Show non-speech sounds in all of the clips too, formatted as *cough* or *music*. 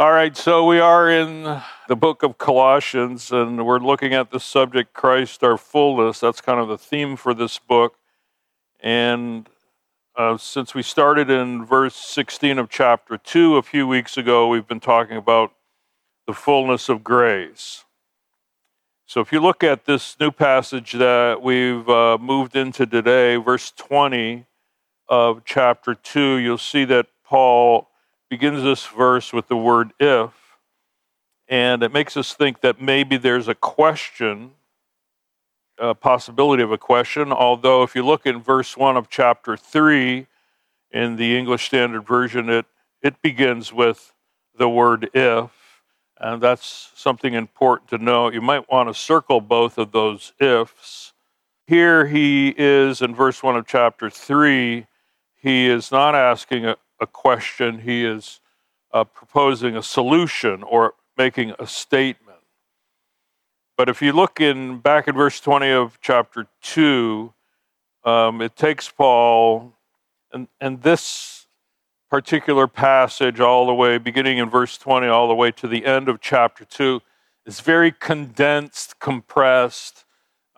All right, so we are in the book of Colossians, and we're looking at the subject Christ, our fullness. That's kind of the theme for this book. And uh, since we started in verse 16 of chapter 2 a few weeks ago, we've been talking about the fullness of grace. So if you look at this new passage that we've uh, moved into today, verse 20 of chapter 2, you'll see that Paul begins this verse with the word if, and it makes us think that maybe there's a question, a possibility of a question. Although, if you look in verse 1 of chapter 3 in the English Standard Version, it, it begins with the word if, and that's something important to know. You might want to circle both of those ifs. Here he is in verse 1 of chapter 3. He is not asking a, a question, he is uh, proposing a solution or making a statement. But if you look in back in verse 20 of chapter 2, um, it takes Paul and, and this particular passage all the way, beginning in verse 20, all the way to the end of chapter 2, is very condensed, compressed.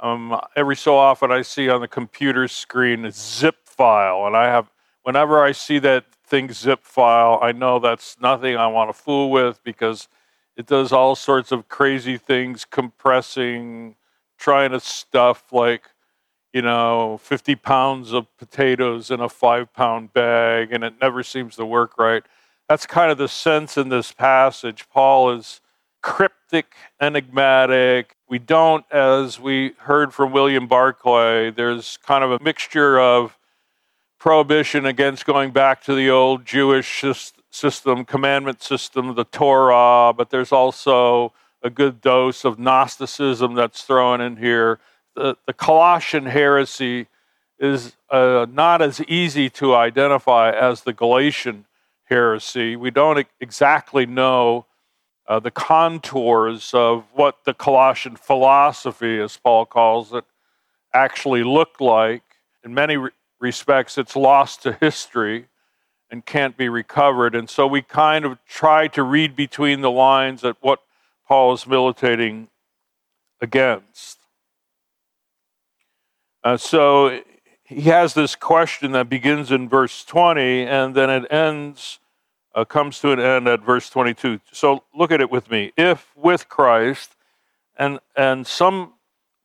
Um, every so often I see on the computer screen a zip file, and I have whenever I see that thing zip file, I know that's nothing I want to fool with because it does all sorts of crazy things, compressing, trying to stuff like, you know, 50 pounds of potatoes in a five pound bag, and it never seems to work right. That's kind of the sense in this passage. Paul is cryptic, enigmatic. We don't, as we heard from William Barclay, there's kind of a mixture of prohibition against going back to the old Jewish system, commandment system, the Torah, but there's also a good dose of Gnosticism that's thrown in here. The, the Colossian heresy is uh, not as easy to identify as the Galatian heresy. We don't exactly know uh, the contours of what the Colossian philosophy, as Paul calls it, actually looked like. In many respects, it's lost to history and can't be recovered. And so we kind of try to read between the lines at what Paul is militating against. Uh, so he has this question that begins in verse 20 and then it ends, uh, comes to an end at verse 22. So look at it with me. If with Christ, and, and some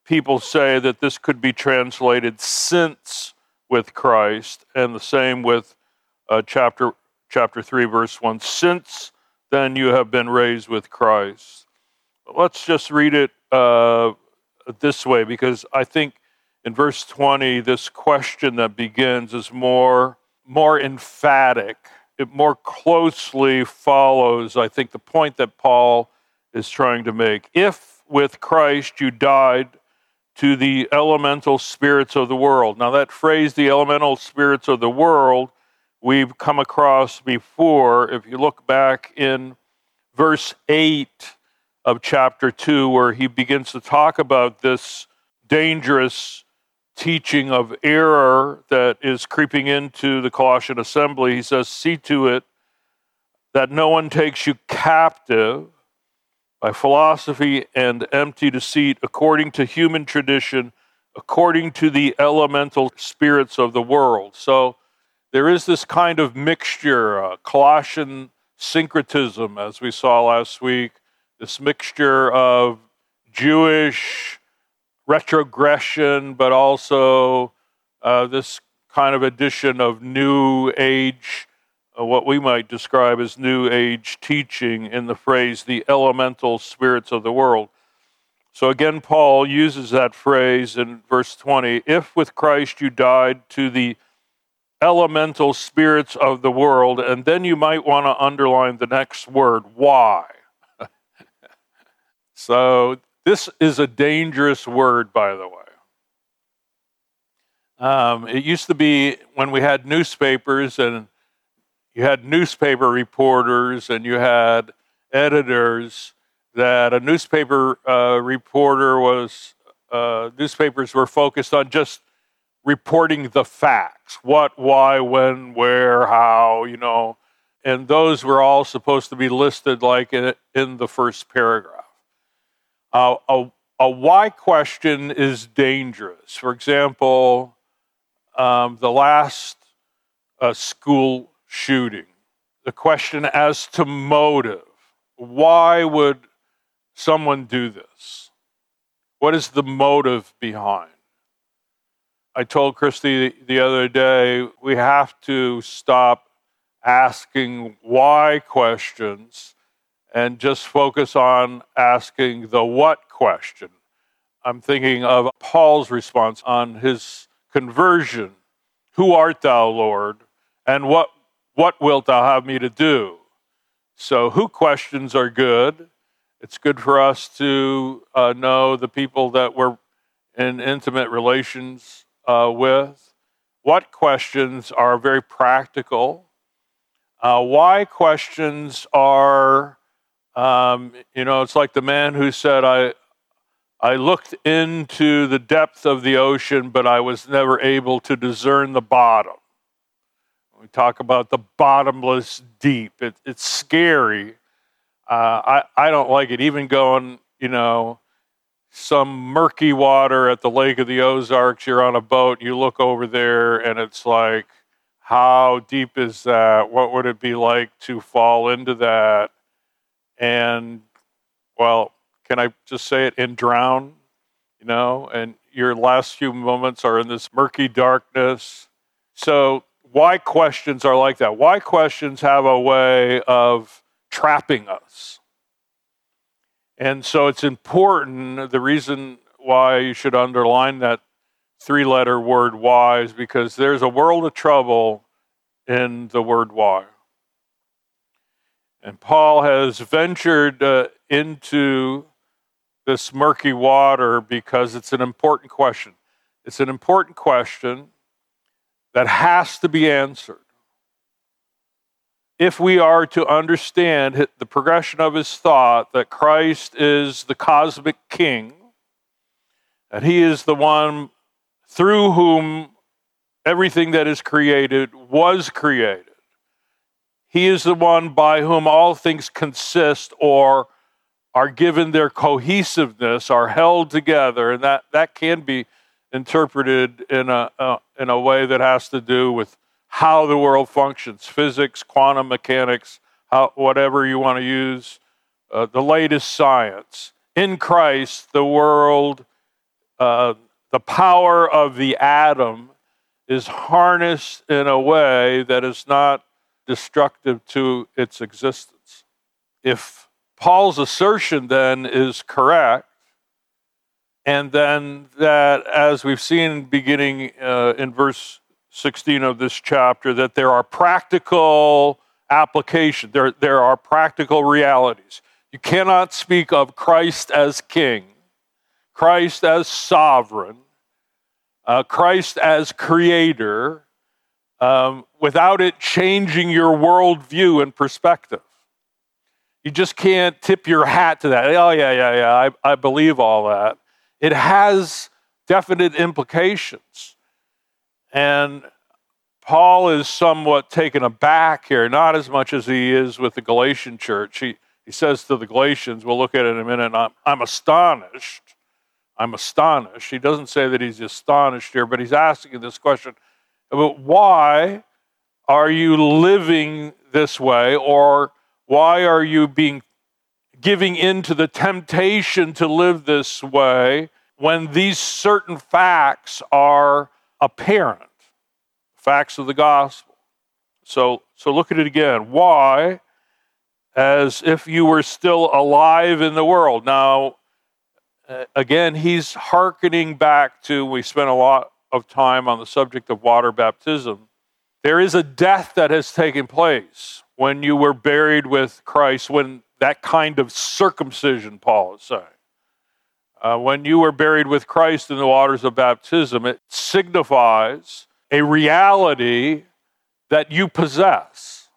people say that this could be translated since with Christ, and the same with uh, chapter chapter three, verse one. Since then you have been raised with Christ. Let's just read it uh, this way, because I think in verse twenty, this question that begins is more more emphatic. It more closely follows, I think, the point that Paul is trying to make. If with Christ you died to the elemental spirits of the world. Now, that phrase, the elemental spirits of the world, we've come across before. If you look back in verse 8 of chapter 2, where he begins to talk about this dangerous teaching of error that is creeping into the Colossian assembly, he says, See to it that no one takes you captive by philosophy and empty deceit, according to human tradition, according to the elemental spirits of the world. So there is this kind of mixture, uh, Colossian syncretism, as we saw last week, this mixture of Jewish retrogression, but also uh, this kind of addition of new age what we might describe as New Age teaching in the phrase the elemental spirits of the world. So again, Paul uses that phrase in verse 20 if with Christ you died to the elemental spirits of the world, and then you might want to underline the next word why. *laughs* so this is a dangerous word, by the way. Um, it used to be when we had newspapers and you had newspaper reporters and you had editors that a newspaper uh, reporter was uh, newspapers were focused on just reporting the facts what why when where how you know and those were all supposed to be listed like in, in the first paragraph. Uh, a, a why question is dangerous. For example, um, the last uh, school shooting, the question as to motive. Why would someone do this? What is the motive behind? I told Christy the other day we have to stop asking why questions and just focus on asking the what question. I'm thinking of Paul's response on his conversion Who art thou, Lord? And what, what wilt thou have me to do? So, who questions are good. It's good for us to uh, know the people that we're in intimate relations uh, with. What questions are very practical? Uh, why questions are, um, you know, it's like the man who said, I, I looked into the depth of the ocean, but I was never able to discern the bottom. We talk about the bottomless deep. It, it's scary. Uh, I, I don't like it. Even going, you know, some murky water at the Lake of the Ozarks. You're on a boat, you look over there, and it's like, how deep is that? What would it be like to fall into that? And, well, can I just say it? And drown, you know, and your last few moments are in this murky darkness. So, why questions are like that? Why questions have a way of trapping us? And so it's important. The reason why you should underline that three letter word why is because there's a world of trouble in the word why. And Paul has ventured uh, into this murky water because it's an important question. It's an important question that has to be answered if we are to understand the progression of his thought that Christ is the cosmic king, that he is the one through whom everything that is created was created. He is the one by whom all things consist or are given their cohesiveness, are held together, and that, that can be interpreted in a, uh, in a way that has to do with how the world functions physics, quantum mechanics, how, whatever you want to use, uh, the latest science. In Christ, the world, uh, the power of the atom is harnessed in a way that is not destructive to its existence. If Paul's assertion then is correct, and then that, as we've seen beginning uh, in verse 16 of this chapter that there are practical applications, there, there are practical realities. You cannot speak of Christ as king, Christ as sovereign, uh, Christ as creator, um, without it changing your worldview and perspective. You just can't tip your hat to that. Oh, yeah, yeah, yeah, I, I believe all that. It has definite implications. And Paul is somewhat taken aback here, not as much as he is with the Galatian church. He, he says to the Galatians, we'll look at it in a minute, I'm, I'm astonished. I'm astonished. He doesn't say that he's astonished here, but he's asking this question about why are you living this way, or why are you being giving in to the temptation to live this way when these certain facts are apparent facts of the gospel. So, so look at it again. Why? As if you were still alive in the world. Now, uh, again, he's hearkening back to, we spent a lot of time on the subject of water baptism. There is a death that has taken place when you were buried with Christ, when that kind of circumcision, Paul is saying. Uh, when you were buried with Christ in the waters of baptism, it signifies a reality that you possess.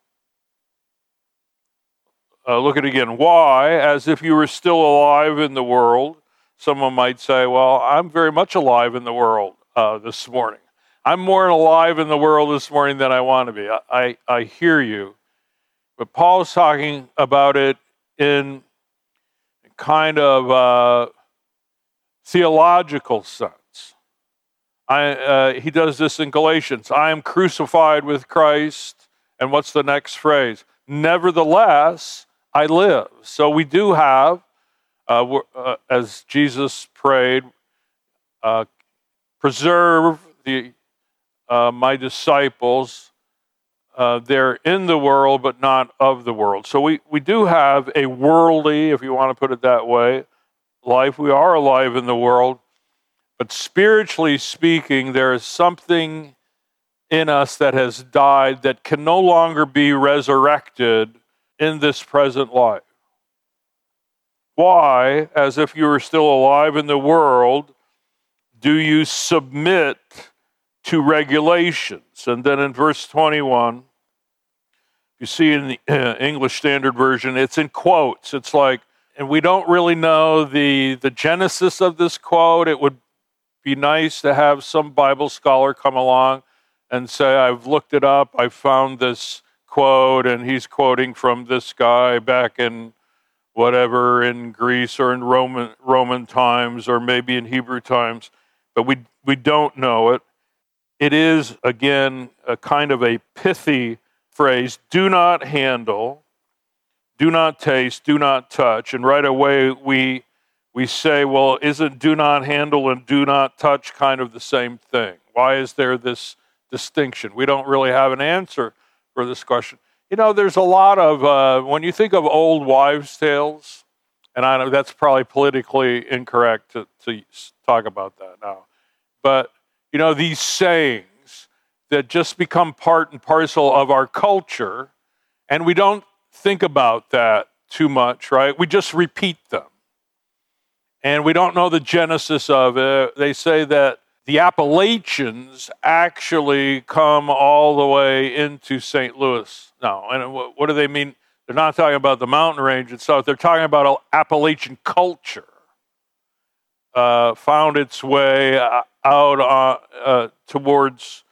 Uh, look at it again. Why? As if you were still alive in the world. Someone might say, Well, I'm very much alive in the world uh, this morning. I'm more alive in the world this morning than I want to be. I, I, I hear you. but Paul's talking about it in kind of a theological sense. I, uh, he does this in Galatians. I am crucified with Christ. And what's the next phrase? Nevertheless, I live. So we do have, uh, uh, as Jesus prayed, uh, preserve the uh, my disciples. Uh, they're in the world, but not of the world. So we, we do have a worldly, if you want to put it that way, life. We are alive in the world, but spiritually speaking, there is something in us that has died that can no longer be resurrected in this present life. Why, as if you were still alive in the world, do you submit to regulations? And then in verse 21, you see in the uh, English Standard Version, it's in quotes. It's like, and we don't really know the, the genesis of this quote. It would be nice to have some Bible scholar come along and say, I've looked it up, I found this quote, and he's quoting from this guy back in whatever in Greece or in Roman Roman times or maybe in Hebrew times, but we we don't know it. It is again a kind of a pithy phrase, do not handle, do not taste, do not touch, and right away we we say, well, isn't do not handle and do not touch kind of the same thing? Why is there this distinction? We don't really have an answer for this question. You know, there's a lot of, uh, when you think of old wives' tales, and I know that's probably politically incorrect to, to talk about that now, but, you know, these sayings that just become part and parcel of our culture, and we don't think about that too much, right? We just repeat them. And we don't know the genesis of it. They say that the Appalachians actually come all the way into St. Louis now. And what, do they mean? They're not talking about the mountain range itself, they're talking about Appalachian culture. Uh, found its way uh, out uh, uh, towards,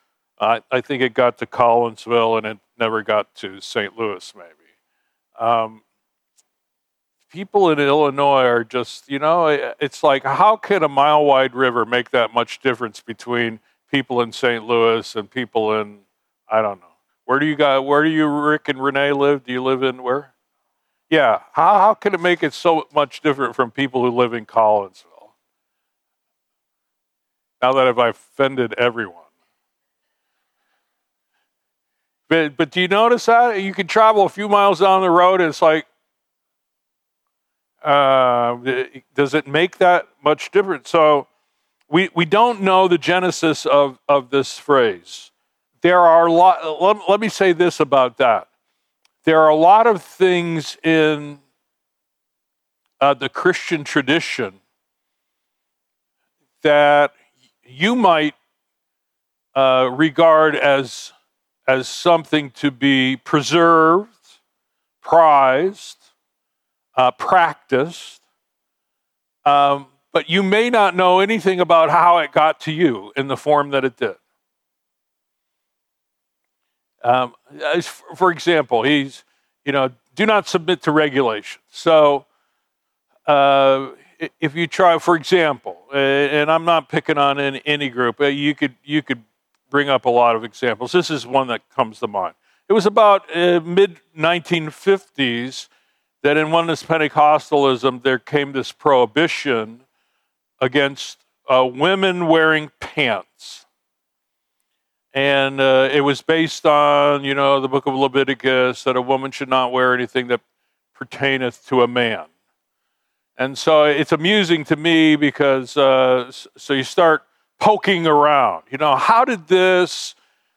I think it got to Collinsville and it never got to St. Louis, maybe. Um, people in Illinois are just, you know, it's like, how can a mile wide river make that much difference between people in St. Louis and people in, I don't know. Where do you guys, where do you, Rick and Renee, live? Do you live in where? Yeah. How, how can it make it so much different from people who live in Collinsville? Now that I've offended everyone. But, but do you notice that? You can travel a few miles down the road and it's like, uh, does it make that much difference? So we, we don't know the genesis of, of this phrase. There are a lot, let, let me say this about that. There are a lot of things in uh, the Christian tradition that you might uh, regard as, as something to be preserved, prized, uh, practiced, um, but you may not know anything about how it got to you in the form that it did. Um, for example, he's, you know, do not submit to regulation. So, uh, if you try, for example, and I'm not picking on any, any group, you could you could bring up a lot of examples. This is one that comes to mind. It was about uh, mid 1950s that in oneness Pentecostalism there came this prohibition against uh, women wearing pants. And uh, it was based on, you know, the book of Leviticus that a woman should not wear anything that pertaineth to a man. And so it's amusing to me because, uh, so you start poking around, you know, how did this,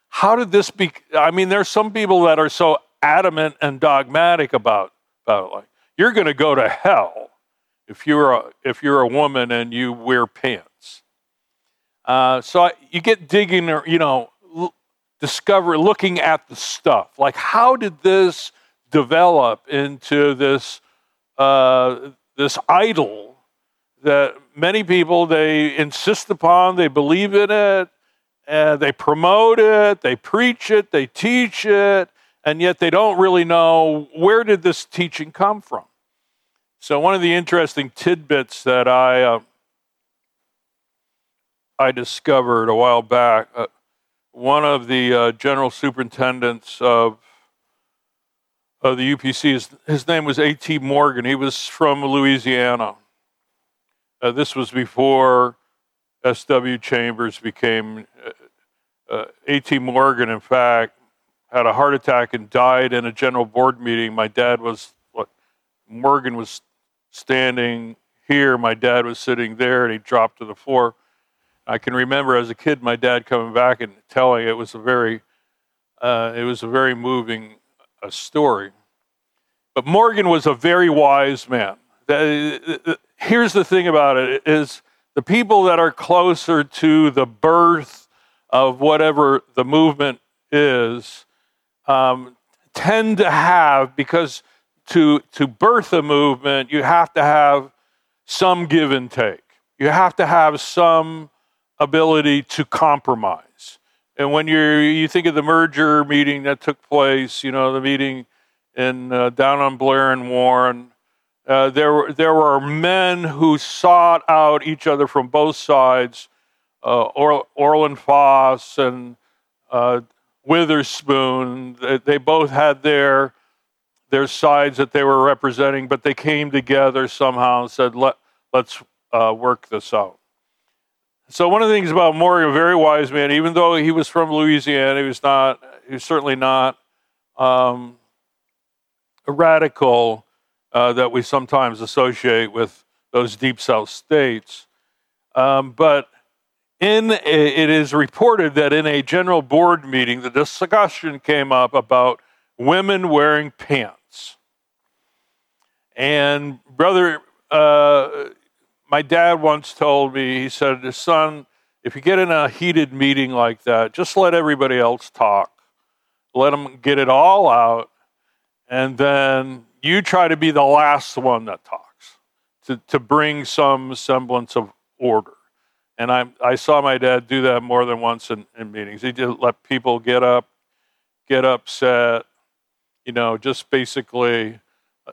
how did this be? I mean, there's some people that are so adamant and dogmatic about about it. Like you're going to go to hell if you're a, if you're a woman and you wear pants. Uh, so I, you get digging, or, you know, l- discover looking at the stuff. Like how did this develop into this uh, this idol that many people they insist upon, they believe in it, they promote it, they preach it, they teach it, and yet they don't really know where did this teaching come from. So one of the interesting tidbits that I uh, I discovered a while back, uh, one of the uh, general superintendents of of the UPC, his, his name was A.T. Morgan. He was from Louisiana. Uh, this was before S.W. Chambers became uh, uh, A.T. Morgan. In fact, had a heart attack and died in a general board meeting. My dad was what Morgan was standing here, my dad was sitting there, and he dropped to the floor. I can remember as a kid my dad coming back and telling it was a very uh, it was a very moving uh, story. But Morgan was a very wise man. Here's the thing about it is the people that are closer to the birth of whatever the movement is um, tend to have, because to, to birth a movement, you have to have some give and take. You have to have some ability to compromise. And when you you think of the merger meeting that took place, you know, the meeting in uh, down on Blair and Warren, uh, there, were, there were men who sought out each other from both sides, uh, or, Orland Foss and uh, Witherspoon. They, they, both had their, their sides that they were representing, but they came together somehow and said, Let, let's uh, work this out. So one of the things about Morgan, a very wise man, even though he was from Louisiana, he was not, he was certainly not um, a radical uh, that we sometimes associate with those deep south states. Um, but in a, it is reported that in a general board meeting, the discussion came up about women wearing pants. And brother, uh, my dad once told me, he said, son, if you get in a heated meeting like that, just let everybody else talk. Let them get it all out. And then you try to be the last one that talks to, to bring some semblance of order. And I, I saw my dad do that more than once in, in meetings. He just let people get up, get upset, you know, just basically uh,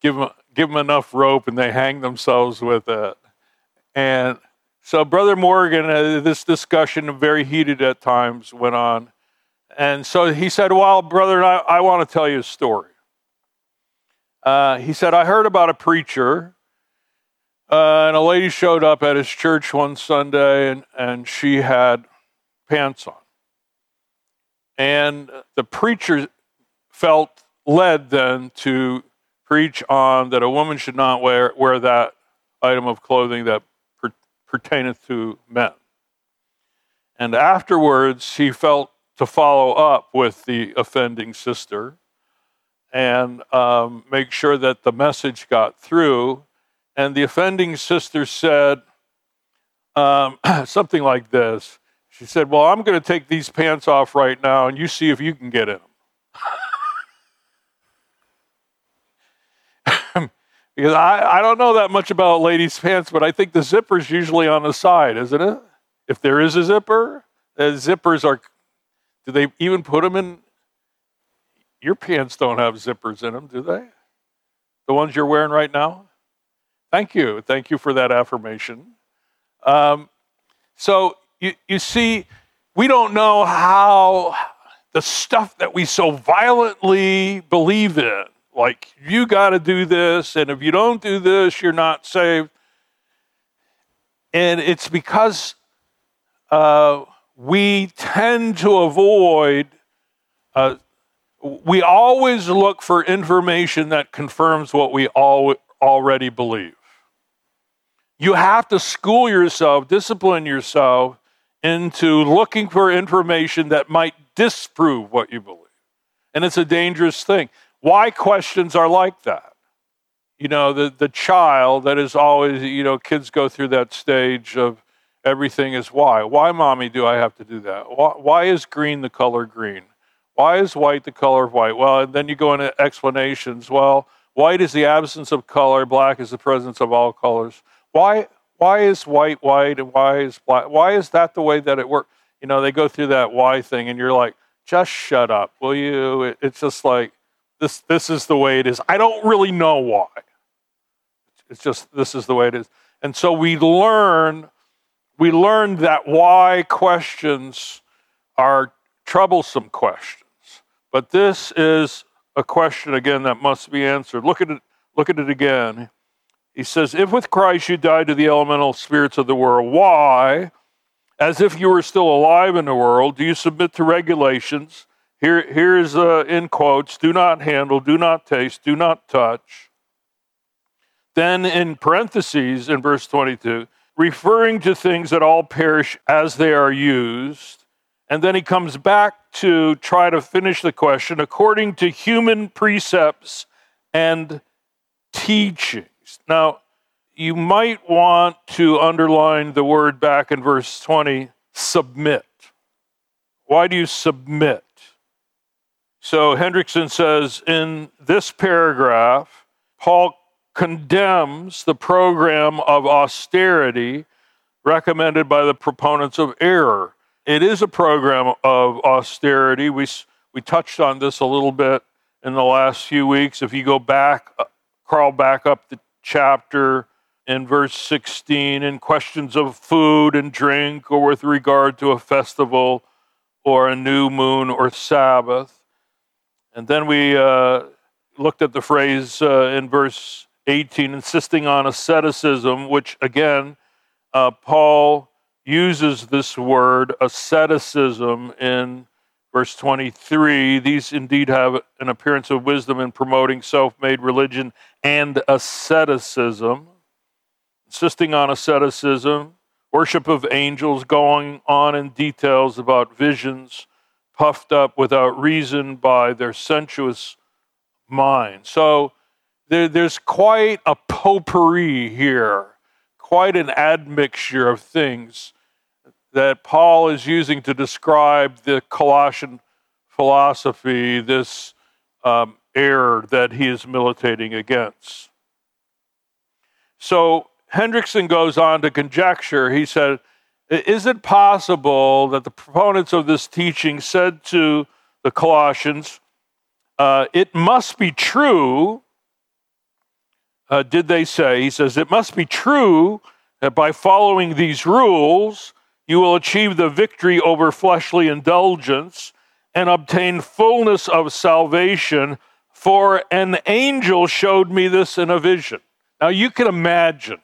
give them, give them enough rope and they hang themselves with it. And so, Brother Morgan, uh, this discussion, very heated at times, went on. And so he said, Well, brother, I, I want to tell you a story. Uh, he said, I heard about a preacher, uh, and a lady showed up at his church one Sunday, and, and she had pants on. And the preacher felt led then to preach on that a woman should not wear, wear that item of clothing that per, pertaineth to men. And afterwards, he felt to follow up with the offending sister and um, make sure that the message got through. And the offending sister said um, *clears throat* something like this She said, Well, I'm going to take these pants off right now, and you see if you can get in them. *laughs* because I, I don't know that much about ladies' pants, but I think the zipper's usually on the side, isn't it? If there is a zipper, the zippers are do they even put them in? Your pants don't have zippers in them, do they? The ones you're wearing right now? Thank you. Thank you for that affirmation. Um, so you, you see, we don't know how the stuff that we so violently believe in, like you got to do this, and if you don't do this, you're not saved. And it's because uh, we tend to avoid, uh, we always look for information that confirms what we all, already believe. You have to school yourself, discipline yourself into looking for information that might disprove what you believe. And it's a dangerous thing. Why questions are like that? You know, the, the child that is always, you know, kids go through that stage of everything is why. Why, mommy, do I have to do that? Why, why is green the color green? Why is white the color of white? Well, and then you go into explanations. Well, white is the absence of color, black is the presence of all colors. Why, why is white white and why is black? Why is that the way that it works? You know, they go through that why thing, and you're like, just shut up, will you? It, it's just like this. This is the way it is. I don't really know why. It's just this is the way it is. And so we learn. We learned that why questions are troublesome questions. But this is a question again that must be answered. Look at it. Look at it again. He says, If with Christ you died to the elemental spirits of the world, why, as if you were still alive in the world, do you submit to regulations? Here, here's uh, in quotes do not handle, do not taste, do not touch. Then in parentheses in verse 22, referring to things that all perish as they are used. And then he comes back to try to finish the question according to human precepts and teachings. Now, you might want to underline the word back in verse 20 submit. Why do you submit? So Hendriksen says in this paragraph, Paul condemns the program of austerity recommended by the proponents of error. It is a program of austerity. We, we touched on this a little bit in the last few weeks. If you go back, uh, crawl back up the chapter in verse 16 in questions of food and drink or with regard to a festival or a new moon or Sabbath. And then we uh, looked at the phrase uh, in verse 18, insisting on asceticism, which again, uh, Paul uses this word asceticism in verse 23. These indeed have an appearance of wisdom in promoting self made religion and asceticism, insisting on asceticism, worship of angels, going on in details about visions, puffed up without reason by their sensuous mind. So there, there's quite a potpourri here, quite an admixture of things that Paul is using to describe the Colossian philosophy, this um, error that he is militating against. So Hendriksen goes on to conjecture, he said, Is it possible that the proponents of this teaching said to the Colossians, uh, It must be true? Uh, did they say? He says, It must be true that by following these rules, you will achieve the victory over fleshly indulgence and obtain fullness of salvation for an angel showed me this in a vision. Now you can imagine,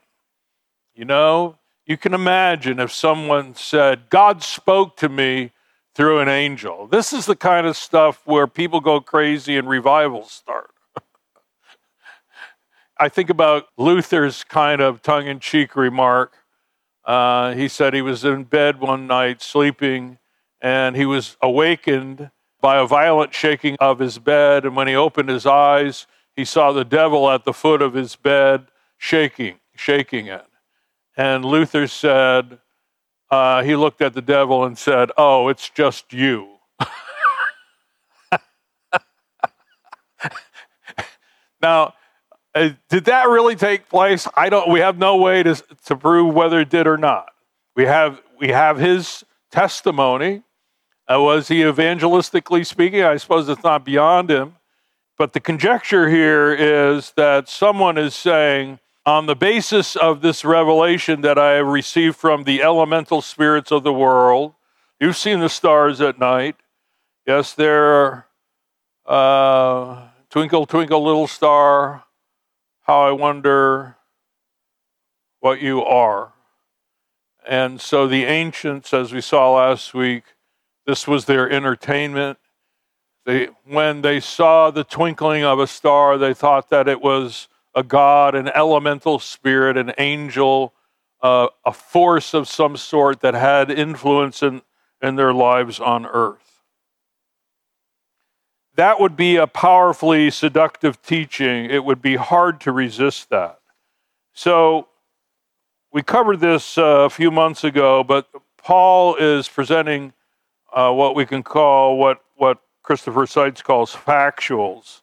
you know, you can imagine if someone said, God spoke to me through an angel. This is the kind of stuff where people go crazy and revivals start. I think about Luther's kind of tongue in cheek remark. Uh, he said he was in bed one night sleeping and he was awakened by a violent shaking of his bed. And when he opened his eyes, he saw the devil at the foot of his bed shaking, shaking it. And Luther said, uh, he looked at the devil and said, Oh, it's just you. *laughs* now, uh, did that really take place? I don't. We have no way to to prove whether it did or not. We have we have his testimony, uh, was he evangelistically speaking? I suppose it's not beyond him. But the conjecture here is that someone is saying, on the basis of this revelation that I have received from the elemental spirits of the world, you've seen the stars at night. Yes, they're uh, twinkle, twinkle, little star. How I wonder what you are. And so the ancients, as we saw last week, this was their entertainment. They, when they saw the twinkling of a star, they thought that it was a god, an elemental spirit, an angel, uh, a force of some sort that had influence in, in their lives on earth. That would be a powerfully seductive teaching. It would be hard to resist that. So, we covered this uh, a few months ago, but Paul is presenting uh, what we can call what what Christopher Seitz calls factuals,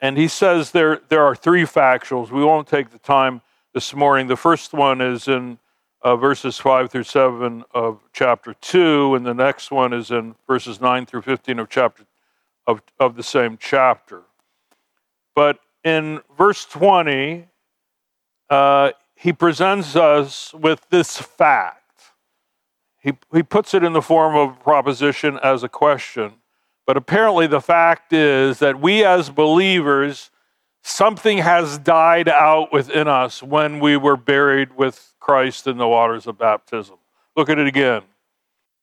and he says there there are three factuals. We won't take the time this morning. The first one is in uh, verses 5 through 7 of chapter 2, and the next one is in verses 9 through 15 of chapter of, of the same chapter. But in verse 20, uh, he presents us with this fact. He, he puts it in the form of a proposition as a question. But apparently, the fact is that we as believers, something has died out within us when we were buried with Christ in the waters of baptism. Look at it again.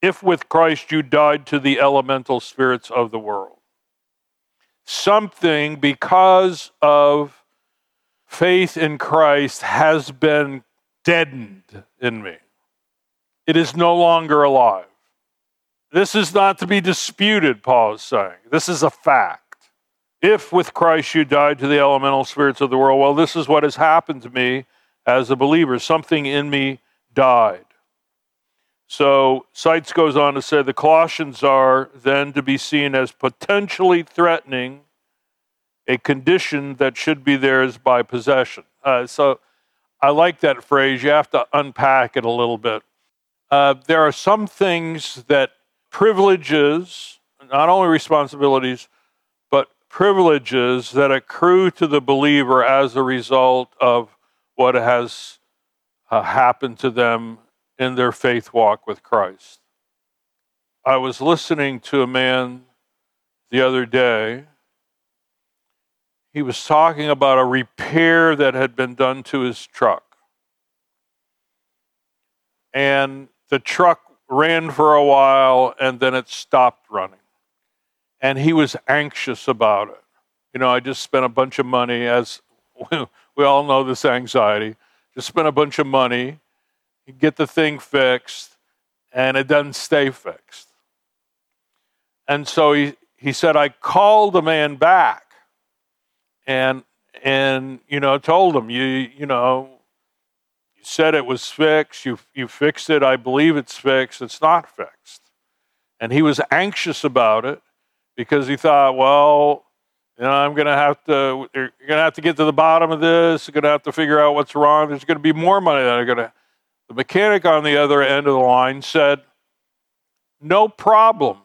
If with Christ you died to the elemental spirits of the world, something because of faith in Christ has been deadened in me. It is no longer alive. This is not to be disputed, Paul is saying. This is a fact. If with Christ you died to the elemental spirits of the world, well, this is what has happened to me as a believer. Something in me died. So Seitz goes on to say the Colossians are then to be seen as potentially threatening a condition that should be theirs by possession. Uh, so I like that phrase. You have to unpack it a little bit. Uh, there are some things that privileges, not only responsibilities, but privileges that accrue to the believer as a result of what has uh, happened to them in their faith walk with Christ. I was listening to a man the other day he was talking about a repair that had been done to his truck. And the truck ran for a while and then it stopped running. And he was anxious about it. You know, I just spent a bunch of money, as *laughs* we all know this anxiety, just spent a bunch of money, get the thing fixed, and it doesn't stay fixed. And so he, he said, I called the man back and and you know told him you you know you said it was fixed you you fixed it i believe it's fixed it's not fixed and he was anxious about it because he thought well you know i'm going to have to you're going to have to get to the bottom of this you're going to have to figure out what's wrong there's going to be more money that i'm going to the mechanic on the other end of the line said no problem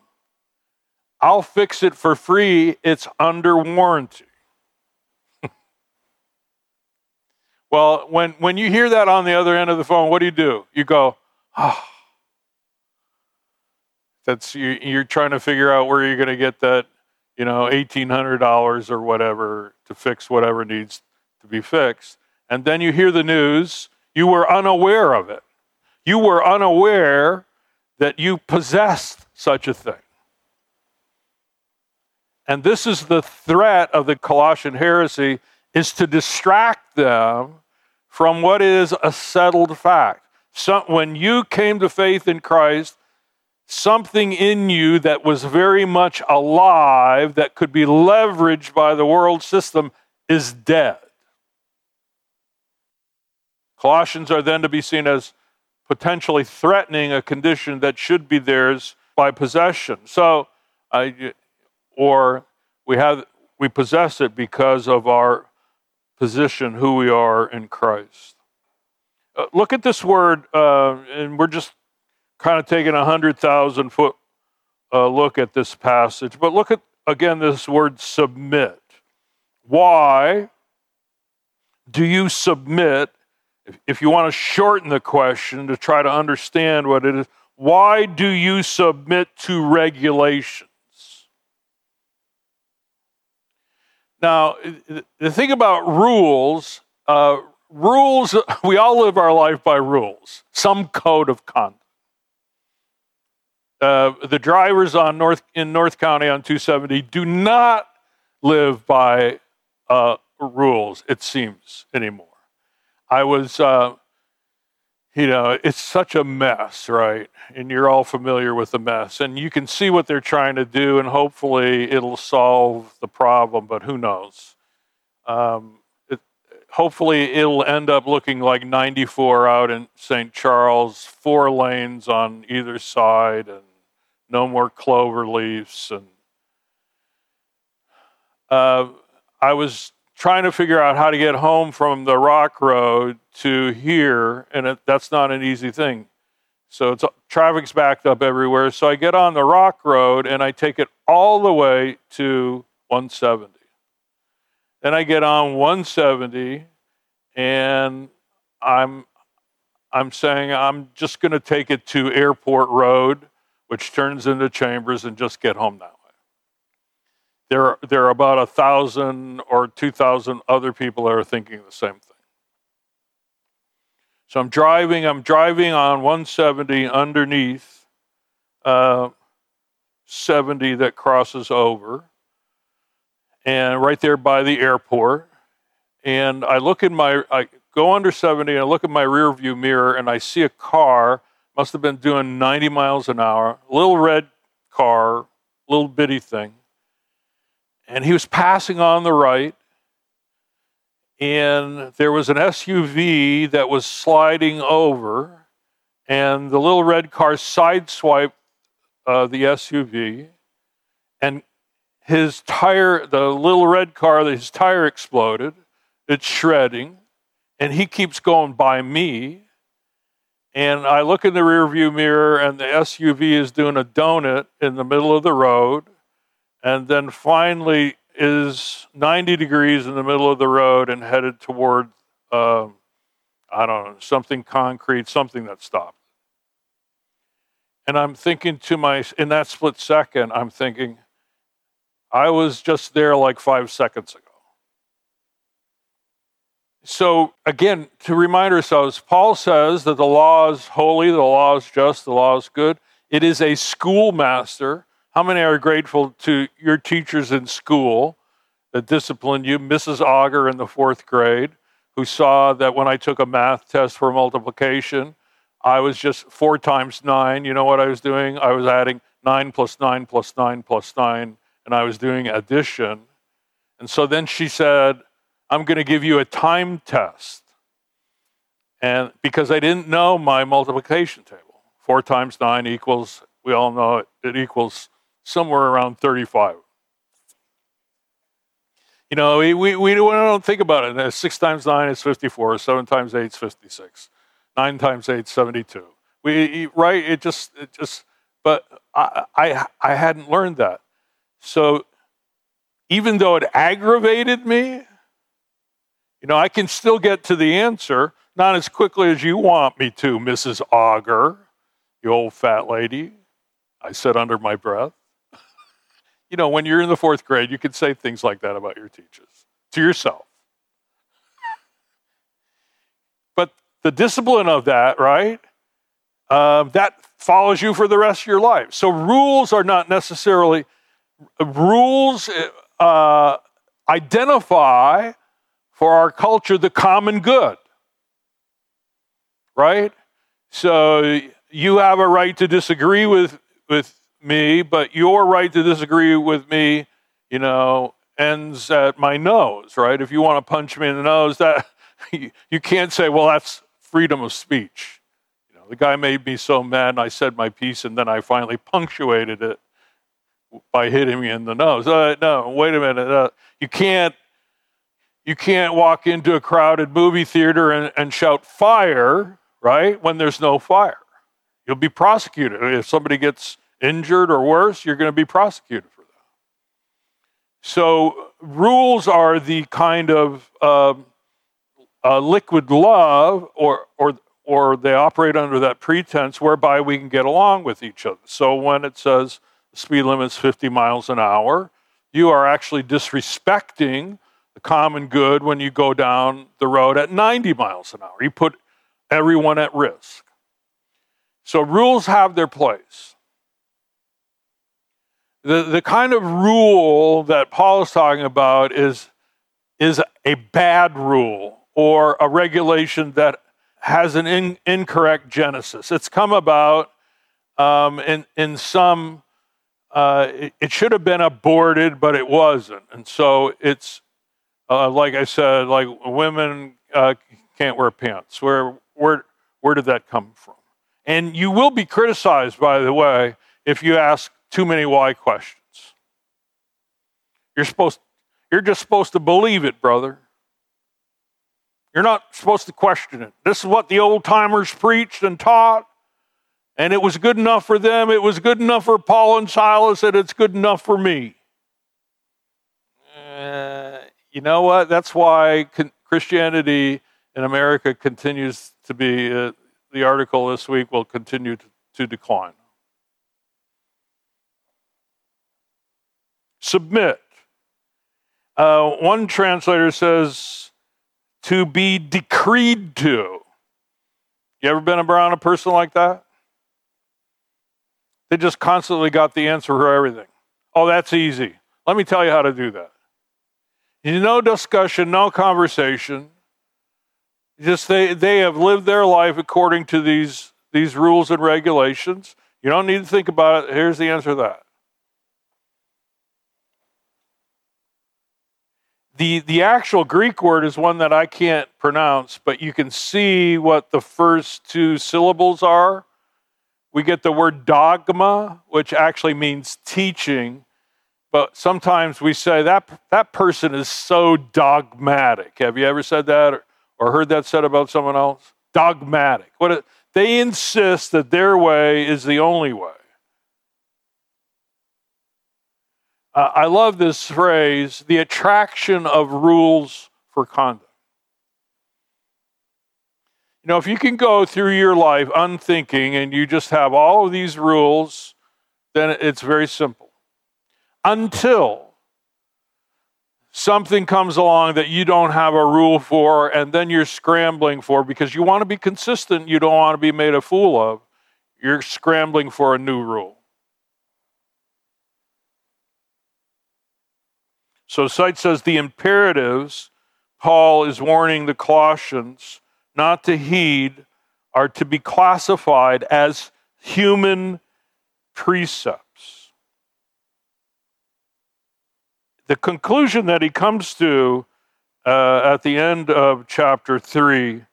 i'll fix it for free it's under warranty *laughs* Well, when, when you hear that on the other end of the phone, what do you do? You go, oh. That's you, you're trying to figure out where you're going to get that, you know, eighteen hundred dollars or whatever to fix whatever needs to be fixed. And then you hear the news. You were unaware of it. You were unaware that you possessed such a thing. And this is the threat of the Colossian heresy is to distract them from what is a settled fact. When you came to faith in Christ, something in you that was very much alive, that could be leveraged by the world system, is dead. Colossians are then to be seen as potentially threatening a condition that should be theirs by possession. So, or we have we possess it because of our position who we are in Christ. Uh, look at this word, uh, and we're just kind of taking a hundred thousand foot uh, look at this passage. But look at again this word submit. Why do you submit? If, you want to shorten the question to try to understand what it is, why do you submit to regulations? Now, the thing about rules, uh, rules, we all live our life by rules, some code of conduct. Uh, the drivers on North in North County on 270 do not live by uh, rules. It seems anymore. I was uh, you know, it's such a mess, right? And you're all familiar with the mess. And you can see what they're trying to do, and hopefully it'll solve the problem, but who knows? Um, it, hopefully it'll end up looking like 94 out in St. Charles, four lanes on either side, and no more clover leaves. And uh, I was trying to figure out how to get home from the rock road to here, and it, that's not an easy thing. So it's traffic's backed up everywhere. So I get on the rock road and I take it all the way to 170. Then I get on 170 and I'm I'm saying I'm just going to take it to Airport Road, which turns into Chambers, and just get home way. There, there are about a thousand or two thousand other people that are thinking the same thing. So I'm driving. I'm driving on 170 underneath uh, 70 that crosses over, and right there by the airport. And I look in my, I go under 70, and I look at my rear view mirror, and I see a car, must have been doing 90 miles an hour, little red car, little bitty thing. And he was passing on the right, and there was an SUV that was sliding over, and the little red car sideswiped uh, the SUV, and his tire, the little red car, his tire exploded. It's shredding, and he keeps going by me. And I look in the rearview mirror, and the SUV is doing a donut in the middle of the road. And then finally, is 90 degrees in the middle of the road and headed toward, uh, I don't know, something concrete, something that stopped. And I'm thinking to my, in that split second, I'm thinking, I was just there like five seconds ago. So, again, to remind ourselves, Paul says that the law is holy, the law is just, the law is good. It is a schoolmaster how many are grateful to your teachers in school that disciplined you? Mrs. Auger in the fourth grade, who saw that when I took a math test for multiplication, I was just four times nine. You know what I was doing? I was adding nine plus nine plus nine plus nine, and I was doing addition. And so then she said, I'm going to give you a time test. And because I didn't know my multiplication table, four times nine equals, we all know it, it equals somewhere around 35. You know, we, we, we don't think about it. Six times nine is 54. Seven times eight is 56. Nine times eight is 72. We, right? It just, it just, but I, I, I hadn't learned that. So even though it aggravated me, you know, I can still get to the answer, not as quickly as you want me to, Mrs. Auger, you old fat lady, I said under my breath you know, when you're in the fourth grade, you can say things like that about your teachers to yourself. but the discipline of that, right? Um, that follows you for the rest of your life. So rules are not necessarily rules uh, identify for our culture the common good, right? So you have a right to disagree with with me, but your right to disagree with me, you know, ends at my nose, right? If you want to punch me in the nose, that *laughs* you can't say, well, that's freedom of speech. You know, the guy made me so mad, and I said my piece, and then I finally punctuated it by hitting me in the nose. Uh, no, wait a minute. Uh, you can't. You can't walk into a crowded movie theater and, and shout fire, right? When there's no fire. You'll be prosecuted. If somebody gets injured or worse, you're going to be prosecuted for that. So, rules are the kind of uh, uh, liquid love, or, or, or they operate under that pretense whereby we can get along with each other. So, when it says the speed limit is 50 miles an hour, you are actually disrespecting the common good when you go down the road at 90 miles an hour. You put everyone at risk. So, rules have their place. The, the kind of rule that Paul is talking about is, is a bad rule or a regulation that has an in, incorrect genesis. It's come about um, in, in some, uh, it, it, should have been aborted, but it wasn't. And so it's, uh, like I said, like women uh, can't wear pants. Where, where, where did that come from? And you will be criticized, by the way, if you ask too many why questions. You're supposed, You're just supposed to believe it, brother. You're not supposed to question it. This is what the old timers preached and taught, and it was good enough for them. It was good enough for Paul and Silas, and it's good enough for me. Uh, you know what? That's why Christianity in America continues to be, uh, the article this week will continue to, to decline. Submit. Uh, one translator says, to be decreed to. You ever been around a person like that? They just constantly got the answer for everything. Oh, that's easy. Let me tell you how to do that. No discussion, no conversation. Just they, they have lived their life according to these, these rules and regulations. You don't need to think about it. Here's the answer to that. The, the actual Greek word is one that I can't pronounce, but you can see what the first two syllables are. We get the word dogma, which actually means teaching, but sometimes we say that that person is so dogmatic. Have you ever said that or, or heard that said about someone else? Dogmatic. What they insist that their way is the only way. Uh, I love this phrase the attraction of rules for conduct. You know, if you can go through your life unthinking and you just have all of these rules, then it's very simple. Until something comes along that you don't have a rule for, and then you're scrambling for because you want to be consistent, you don't want to be made a fool of, you're scrambling for a new rule. So Seitz says the imperatives Paul is warning the Colossians not to heed are to be classified as human precepts. The conclusion that he comes to uh, at the end of chapter 3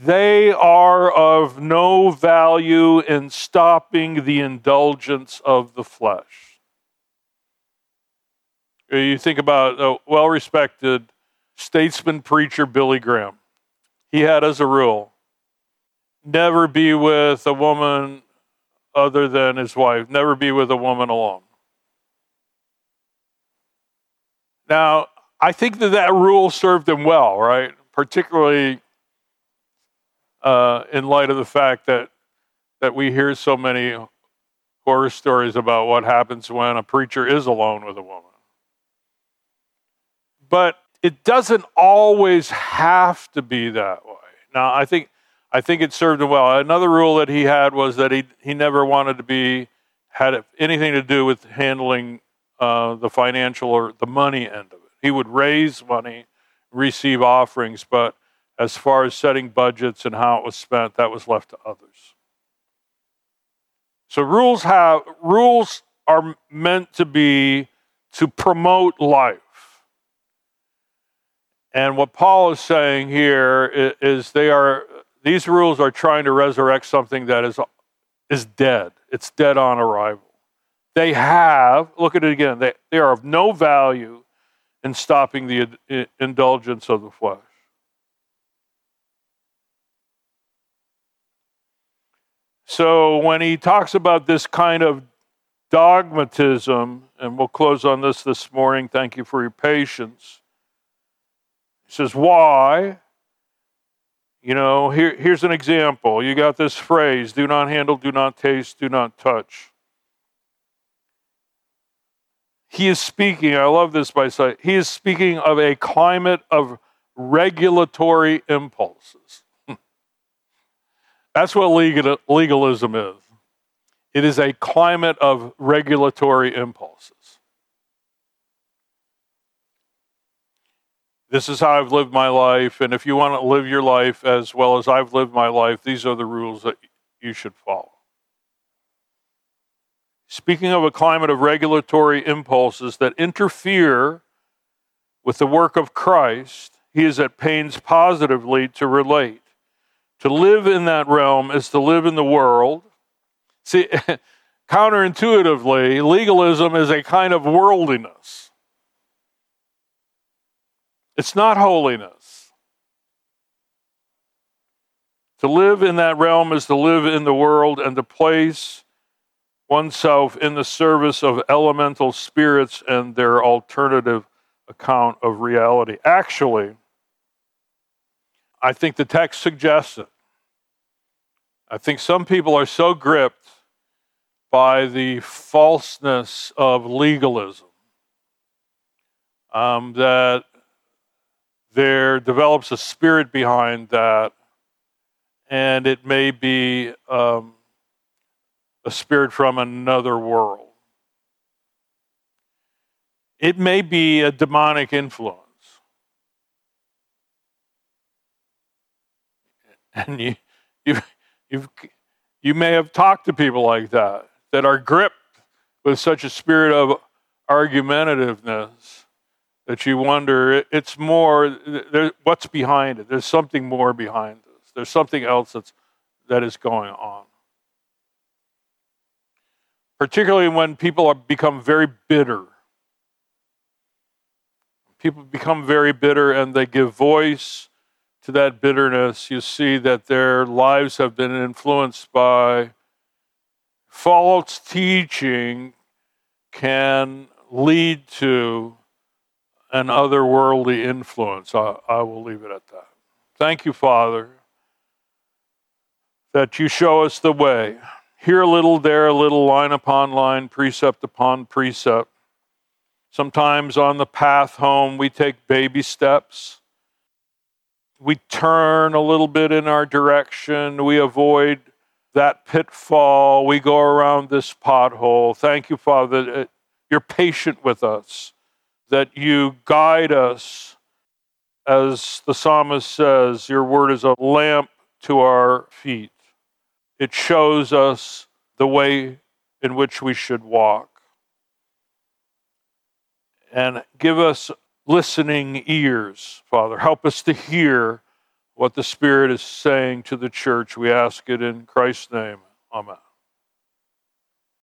they are of no value in stopping the indulgence of the flesh. You think about a well respected statesman preacher, Billy Graham. He had as a rule never be with a woman other than his wife, never be with a woman alone. Now, I think that that rule served him well, right? Particularly uh, in light of the fact that that we hear so many horror stories about what happens when a preacher is alone with a woman but it doesn't always have to be that way. Now, I think I think it served him well. Another rule that he had was that he he never wanted to be had anything to do with handling uh, the financial or the money end of it. He would raise money, receive offerings, but as far as setting budgets and how it was spent, that was left to others. So rules have rules are meant to be to promote life. And what Paul is saying here is they are these rules are trying to resurrect something that is is dead. It's dead on arrival. They have, look at it again, they, they are of no value in stopping the indulgence of the flesh. So when he talks about this kind of dogmatism, and we'll close on this this morning, thank you for your patience. Says, Why? You know, here, here's an example. You got this phrase do not handle, do not taste, do not touch. He is speaking, I love this by Seitz, he is speaking of a climate of regulatory impulses. *laughs* That's what legal, legalism is. It is a climate of regulatory impulses. This is how I've lived my life. And if you want to live your life as well as I've lived my life, these are the rules that you should follow. Speaking of a climate of regulatory impulses that interfere with the work of Christ, he is at pains positively to relate. To live in that realm is to live in the world. See, *laughs* counterintuitively, legalism is a kind of worldliness. It's not holiness. To live in that realm is to live in the world and to place oneself in the service of elemental spirits and their alternative account of reality. Actually, I think the text suggests it. I think some people are so gripped by the falseness of legalism um, that there develops a spirit behind that, and it may be um, a spirit from another world. It may be a demonic influence. And you, you, you've, you may have talked to people like that, that are gripped with such a spirit of argumentativeness that you wonder it's more there, what's behind it? There's something more behind this. There's something else that's that is going on. Particularly when people are become very bitter. People become very bitter and they give voice to that bitterness. You see that their lives have been influenced by false teaching can lead to an otherworldly influence. I, I will leave it at that. Thank you, Father, that you show us the way. Here a little, there a little, line upon line, precept upon precept. Sometimes on the path home, we take baby steps. We turn a little bit in our direction. We avoid that pitfall. We go around this pothole. Thank you, Father, that you're patient with us that you guide us. As the psalmist says, your word is a lamp to our feet. It shows us the way in which we should walk. And give us listening ears, Father. Help us to hear what the Spirit is saying to the church. We ask it in Christ's name. Amen.